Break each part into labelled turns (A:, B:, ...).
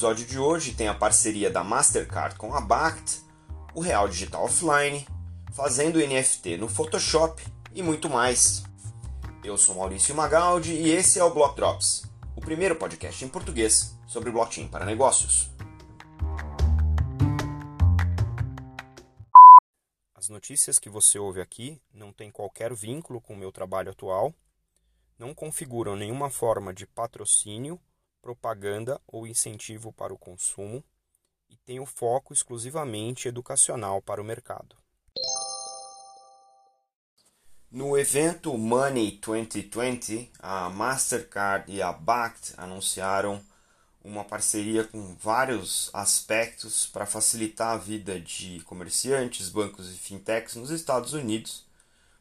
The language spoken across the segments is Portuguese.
A: episódio de hoje tem a parceria da Mastercard com a BACT, o Real Digital Offline, fazendo NFT no Photoshop e muito mais. Eu sou Maurício Magaldi e esse é o Block Drops, o primeiro podcast em português sobre blockchain para negócios. As notícias que você ouve aqui não têm qualquer vínculo com o meu trabalho atual, não configuram nenhuma forma de patrocínio propaganda ou incentivo para o consumo e tem o foco exclusivamente educacional para o mercado. No evento Money 2020, a Mastercard e a BACT anunciaram uma parceria com vários aspectos para facilitar a vida de comerciantes, bancos e fintechs nos Estados Unidos,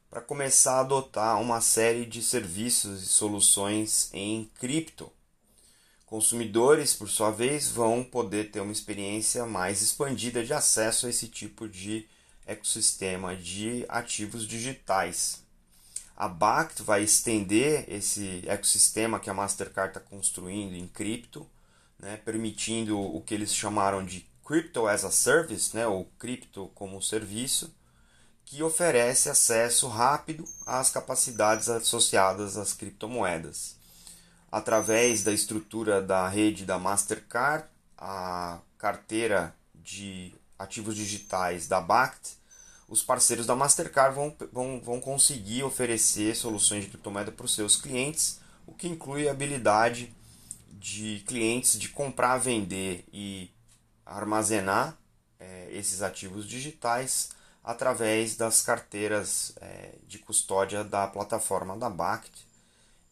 A: para começar a adotar uma série de serviços e soluções em cripto Consumidores, por sua vez, vão poder ter uma experiência mais expandida de acesso a esse tipo de ecossistema de ativos digitais. A BACT vai estender esse ecossistema que a Mastercard está construindo em cripto, né, permitindo o que eles chamaram de Crypto as a Service, né, ou cripto como serviço, que oferece acesso rápido às capacidades associadas às criptomoedas através da estrutura da rede da Mastercard, a carteira de ativos digitais da BACT, os parceiros da Mastercard vão, vão, vão conseguir oferecer soluções de criptomoeda para os seus clientes, o que inclui a habilidade de clientes de comprar, vender e armazenar é, esses ativos digitais através das carteiras é, de custódia da plataforma da BACT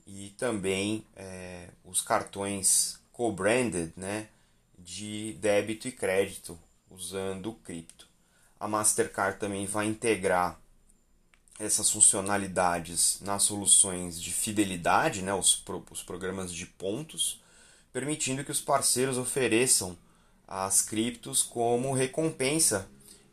A: e também é, os cartões co-branded né, de débito e crédito usando cripto. A Mastercard também vai integrar essas funcionalidades nas soluções de fidelidade, né, os, pro, os programas de pontos, permitindo que os parceiros ofereçam as criptos como recompensa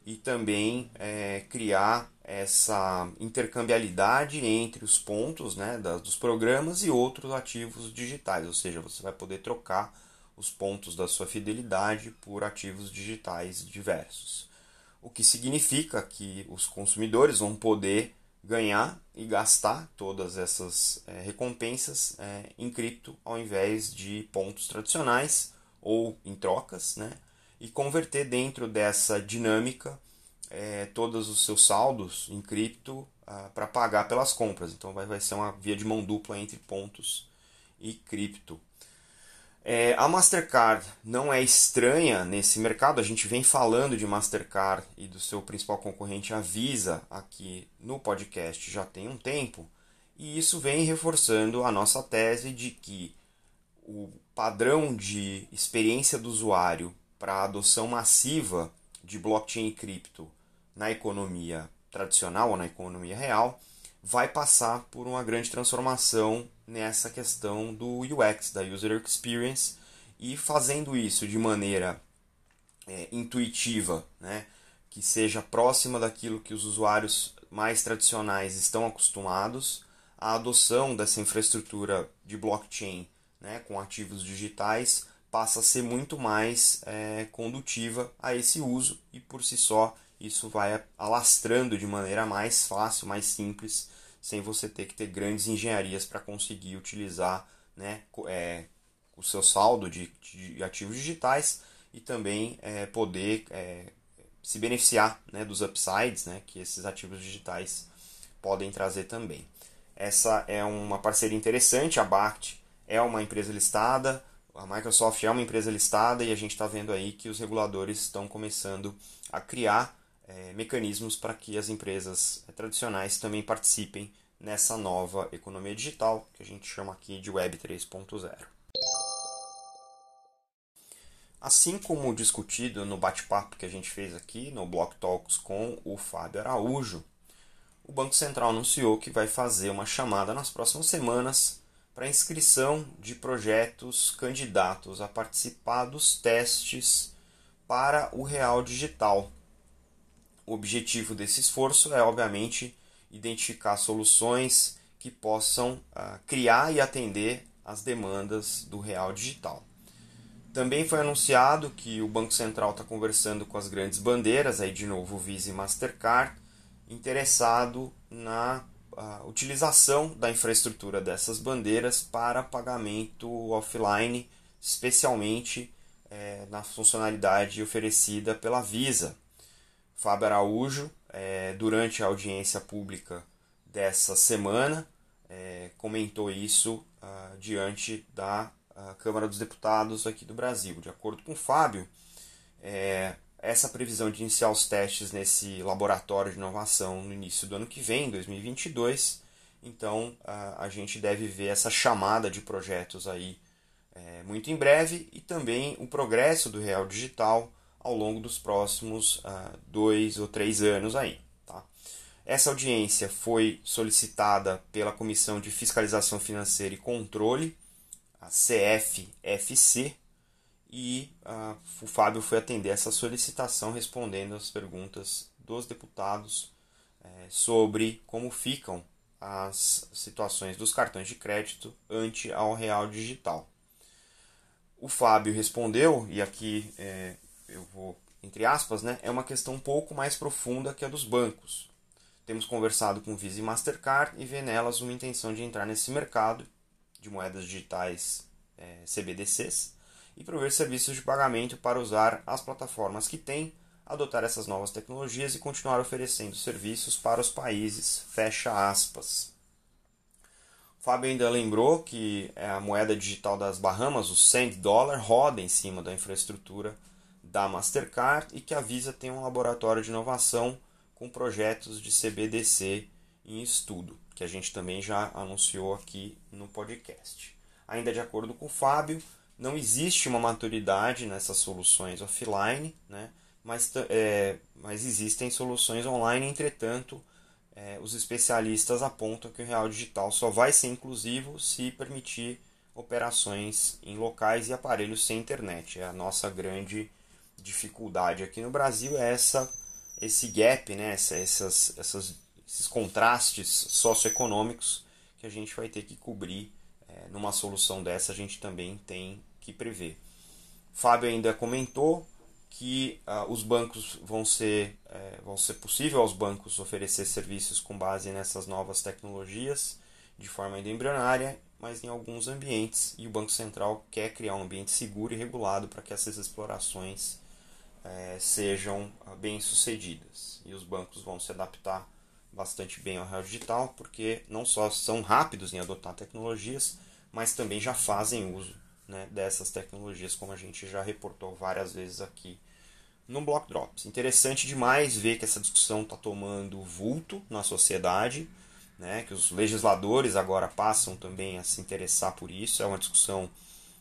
A: e também é, criar essa intercambiabilidade entre os pontos né, dos programas e outros ativos digitais, ou seja, você vai poder trocar os pontos da sua fidelidade por ativos digitais diversos. O que significa que os consumidores vão poder ganhar e gastar todas essas é, recompensas é, em cripto ao invés de pontos tradicionais ou em trocas, né? E converter dentro dessa dinâmica é, todos os seus saldos em cripto ah, para pagar pelas compras. Então vai, vai ser uma via de mão dupla entre pontos e cripto. É, a Mastercard não é estranha nesse mercado, a gente vem falando de Mastercard e do seu principal concorrente, a Visa, aqui no podcast já tem um tempo, e isso vem reforçando a nossa tese de que o padrão de experiência do usuário para a adoção massiva de blockchain e cripto na economia tradicional ou na economia real vai passar por uma grande transformação nessa questão do UX, da User Experience, e fazendo isso de maneira é, intuitiva, né, que seja próxima daquilo que os usuários mais tradicionais estão acostumados, a adoção dessa infraestrutura de blockchain né, com ativos digitais passa a ser muito mais é, condutiva a esse uso e por si só isso vai alastrando de maneira mais fácil, mais simples, sem você ter que ter grandes engenharias para conseguir utilizar né, é, o seu saldo de, de, ativos digitais e também é, poder é, se beneficiar né, dos upsides né, que esses ativos digitais podem trazer também. Essa é uma parceria interessante, a BACT é uma empresa listada, a Microsoft é uma empresa listada e a gente está vendo aí que os reguladores estão começando a criar é, mecanismos para que as empresas é, tradicionais também participem nessa nova economia digital que a gente chama aqui de Web 3.0. Assim como discutido no bate-papo que a gente fez aqui no Block Talks com o Fábio Araújo, o Banco Central anunciou que vai fazer uma chamada nas próximas semanas para inscrição de projetos candidatos a participar dos testes para o Real Digital. O objetivo desse esforço é, obviamente, identificar soluções que possam uh, criar e atender as demandas do Real Digital. Também foi anunciado que o Banco Central está conversando com as grandes bandeiras, aí de novo Visa e Mastercard, interessado na utilização da infraestrutura dessas bandeiras para pagamento offline, especialmente é, na funcionalidade oferecida pela Visa. Fábio Araújo, é, durante a audiência pública dessa semana, é, comentou isso ah, diante da a Câmara dos Deputados aqui do Brasil. De acordo com o Fábio, é, essa previsão de iniciar os testes nesse laboratório de inovação no início do ano que vem, 2022, então a, gente deve ver essa chamada de projetos aí é, muito em breve e também o progresso do Real Digital ao longo dos próximos uh, dois ou três anos aí. Tá? Essa audiência foi solicitada pela Comissão de Fiscalização Financeira e Controle a CFFC, e uh, o Fábio foi atender essa solicitação respondendo às perguntas dos deputados é, sobre como ficam as situações dos cartões de crédito ante ao real digital. O Fábio respondeu, e aqui é, eu vou, entre aspas, né, é uma questão um pouco mais profunda que a dos bancos. Temos conversado com Visa e Mastercard e vê nelas uma intenção de entrar nesse mercado de moedas digitais é, CBDCs e prover serviços de pagamento para usar as plataformas que têm, adotar essas novas tecnologias e continuar oferecendo serviços para os países. Fecha aspas. O Fábio ainda lembrou que é, a moeda digital das Bahamas, o Sand Dollar, roda em cima da infraestrutura da Mastercard e que a Visa tem um laboratório de inovação com projetos de CBDC em estudo que a gente também já anunciou aqui no podcast. Ainda de acordo com o Fábio, não existe uma maturidade nessas soluções offline, né? mas, é, mas existem soluções online, entretanto, é, os especialistas apontam que o real digital só vai ser inclusivo se permitir operações em locais e aparelhos sem internet. É a nossa grande dificuldade aqui no Brasil é essa esse gap, né? Essa, essas, essas esses contrastes socioeconômicos que a gente vai ter que cobrir numa solução dessa, a gente também tem que prever. Fábio ainda comentou que uh, os bancos vão ser, é, vão ser possível aos bancos oferecer serviços com base nessas novas tecnologias de forma ainda embrionária, mas em alguns ambientes, e o Banco Central quer criar um ambiente seguro e regulado para que essas explorações é, sejam uh, bem sucedidas. E os bancos vão se adaptar bastante bem ao real digital, porque não só são rápidos em adotar tecnologias, mas também já fazem uso né, dessas tecnologias, como a gente já reportou várias vezes aqui no Block Drops. Interessante demais ver que essa discussão está tomando vulto na sociedade, né, que os legisladores agora passam também a se interessar por isso. É uma discussão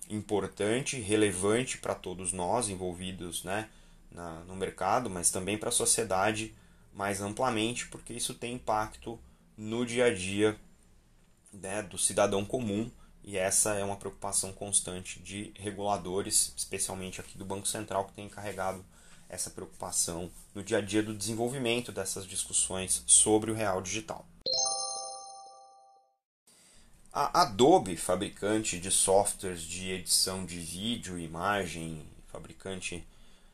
A: importante, relevante para todos nós envolvidos né, na, no mercado, mas também para a sociedade mais amplamente, porque isso tem impacto no dia a dia né, do cidadão comum e essa é uma preocupação constante de reguladores, especialmente aqui do Banco Central, que tem encarregado essa preocupação no dia a dia do desenvolvimento dessas discussões sobre o real digital. A Adobe, fabricante de softwares de edição de vídeo e imagem, fabricante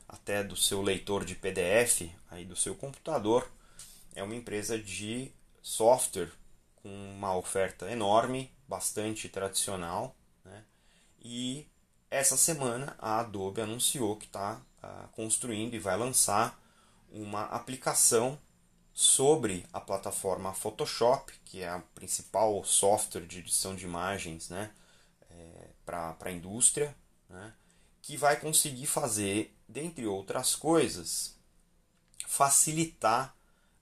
A: até do seu leitor de PDF, aí do seu computador. É uma empresa de software com uma oferta enorme, bastante tradicional. Né? E essa semana a Adobe anunciou que está uh, ah, construindo e vai lançar uma aplicação sobre a plataforma Photoshop, que é a principal software de edição de imagens né, é, para a indústria, né, que vai conseguir fazer dentre outras coisas, facilitar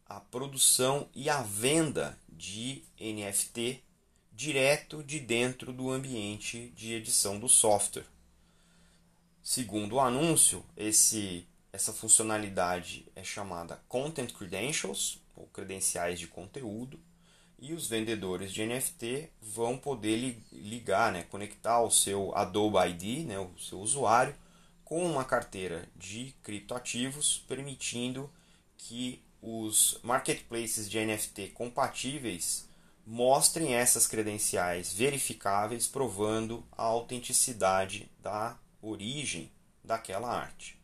A: a produção e a venda de NFT direto de dentro do ambiente de edição do software. Segundo o anúncio, esse, essa funcionalidade é chamada Content Credentials, ou credenciais de conteúdo, e os vendedores de NFT vão poder ligar, né, conectar o seu Adobe ID, né, o seu usuário, com uma carteira de criptoativos, permitindo que os marketplaces de NFT compatíveis mostrem essas credenciais verificáveis, provando a autenticidade da origem daquela arte.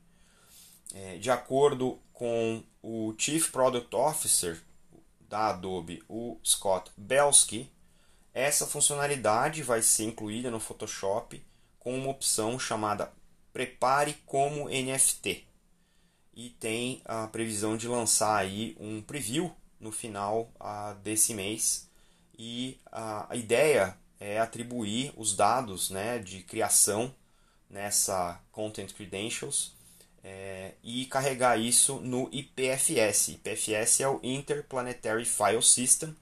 A: É, de acordo com o Chief Product Officer da Adobe, o Scott Belsky, essa funcionalidade vai ser incluída no Photoshop com uma opção chamada Prepare como NFT. E tem a previsão de lançar aí um preview no final uh, desse mês. E uh, a ideia é atribuir os dados né, de criação nessa Content Credentials é, e carregar isso no IPFS. IPFS é o Interplanetary File System,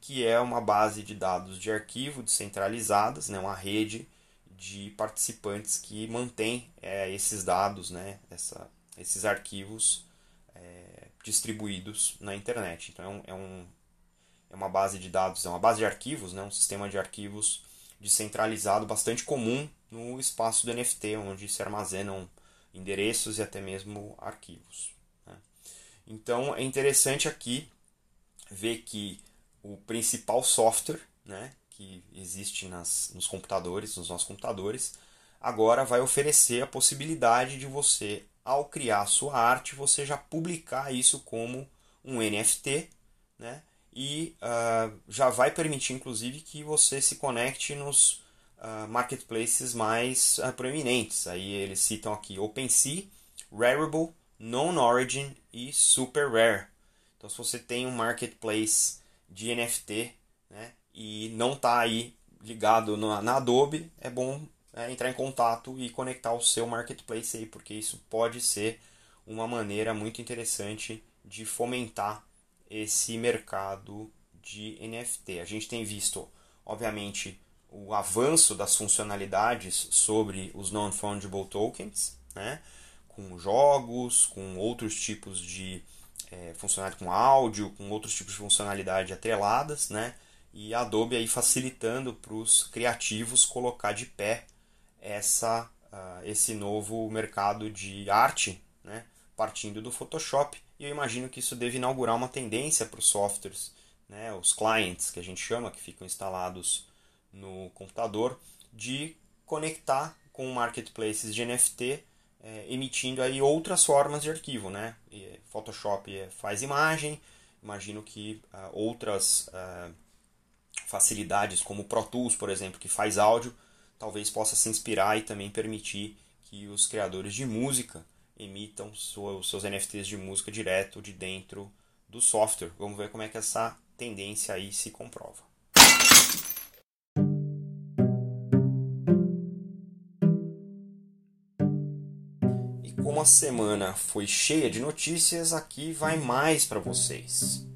A: que é uma base de dados de arquivo descentralizadas, né, uma rede de participantes que mantém é, esses dados, né, essa, esses arquivos é, distribuídos na internet. Então é, um, é uma base de dados, é uma base de arquivos, né, um sistema de arquivos descentralizado bastante comum no espaço do NFT, onde se armazenam endereços e até mesmo arquivos. Né? Então é interessante aqui ver que o principal software né, que existe nas, nos computadores, nos nossos computadores, agora vai oferecer a possibilidade de você, ao criar sua arte, você já publicar isso como um NFT, né? E uh, já vai permitir, inclusive, que você se conecte nos uh, marketplaces mais uh, proeminentes. Aí eles citam aqui OpenSea, Rarible, Non-Origin e Super Rare. Então, se você tem um marketplace de NFT né, e não está aí ligado na, na, Adobe, é bom é, entrar em contato e conectar o seu marketplace aí, porque isso pode ser uma maneira muito interessante de fomentar esse mercado de NFT. A gente tem visto, obviamente, o avanço das funcionalidades sobre os non-fungible tokens, né? com jogos, com outros tipos de é, funcionalidade com áudio, com outros tipos de funcionalidade atreladas, né? E a Adobe aí facilitando para os criativos colocar de pé essa, uh, esse novo mercado de arte, né? Partindo do Photoshop. E eu imagino que isso deve inaugurar uma tendência para os softwares, né? Os clients que a gente chama, que ficam instalados no computador, de conectar com marketplaces de NFT é, emitindo aí outras formas de arquivo, né? E Photoshop é, faz imagem, imagino que uh, outras uh, facilidades como Pro Tools, por exemplo, que faz áudio, talvez possa se inspirar e também permitir que os criadores de música emitam seus NFTs de música direto de dentro do software. Vamos ver como é que essa tendência aí se comprova. como a semana foi cheia de notícias, aqui vai mais para vocês.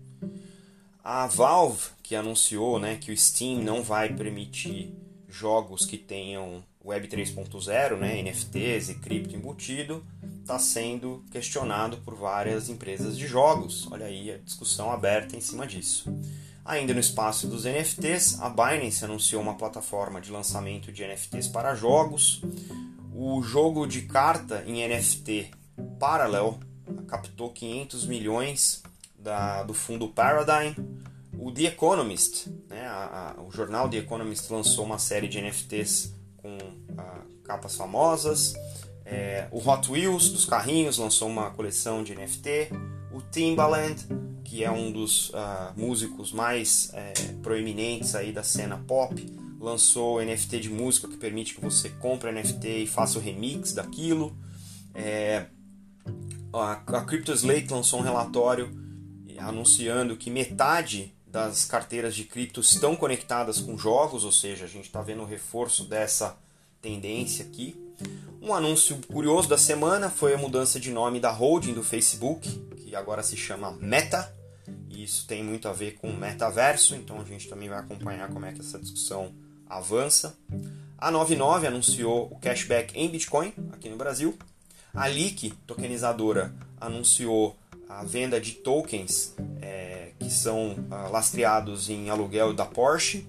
A: A Valve, que anunciou né, que o Steam não vai permitir jogos que tenham Web 3.0, né, NFTs e cripto embutido, está sendo questionado por várias empresas de jogos. Olha aí a discussão aberta em cima disso. Ainda no espaço dos NFTs, a Binance anunciou uma plataforma de lançamento de NFTs para jogos. O jogo de carta em NFT Parallel captou 500 milhões da, do fundo Paradigm. O The Economist, né, a, a, o jornal The Economist lançou uma série de NFTs com a, ah, capas famosas. É, o Hot Wheels dos carrinhos lançou uma coleção de NFT. O Timbaland, que é um dos uh, músicos mais é, proeminentes aí da cena pop, lançou NFT de música que permite que você compre NFT e faça o remix daquilo. É, a, a CryptoSlate lançou um relatório anunciando que metade das carteiras de cripto estão conectadas com jogos, ou seja, a gente está vendo o reforço dessa tendência aqui. Um anúncio curioso da semana foi a mudança de nome da holding do Facebook, que agora se chama Meta. E isso tem muito a ver com o metaverso, então a gente também vai acompanhar como é que essa discussão avança. A 99 anunciou o cashback em Bitcoin aqui no Brasil. A Leak, tokenizadora, anunciou a venda de tokens que são ah, lastreados em aluguel da Porsche.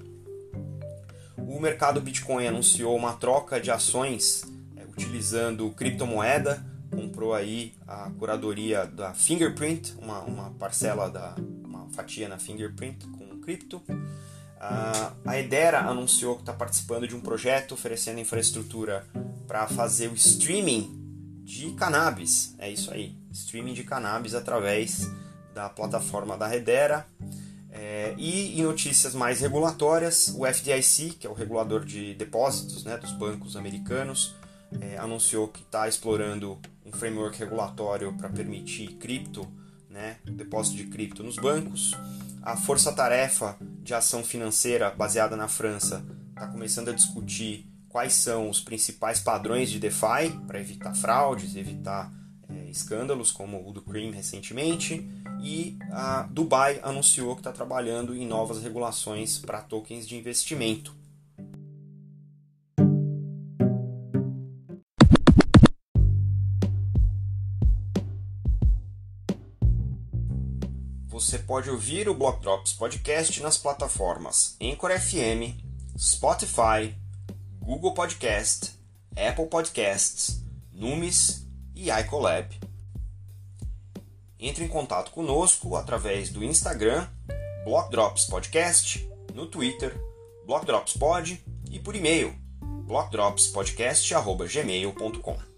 A: O mercado Bitcoin anunciou uma troca de ações é, utilizando criptomoeda. Comprou aí a curadoria da Fingerprint, uma, uma parcela da uma fatia na Fingerprint com cripto. a Edera anunciou que está participando de um projeto oferecendo infraestrutura para fazer o streaming de cannabis. É isso aí, streaming de cannabis através da plataforma da Redera. É, e em notícias mais regulatórias, o FDIC, que é o regulador de depósitos né, dos bancos americanos, é, anunciou que está explorando um framework regulatório para permitir cripto, né, depósito de cripto nos bancos. A força-tarefa de ação financeira baseada na França está começando a discutir quais são os principais padrões de DeFi para evitar fraudes, evitar é, escândalos como o do Cream recentemente. E a Dubai anunciou que está trabalhando em novas regulações para tokens de investimento. Você pode ouvir o Block Drops Podcast nas plataformas Anchor FM, Spotify, Google Podcast, Apple Podcasts, Numis e iColab. Entre em contato conosco através do Instagram, Block Drops Podcast, no Twitter, Block Drops Pod e por e-mail, blockdropspodcast.gmail.com.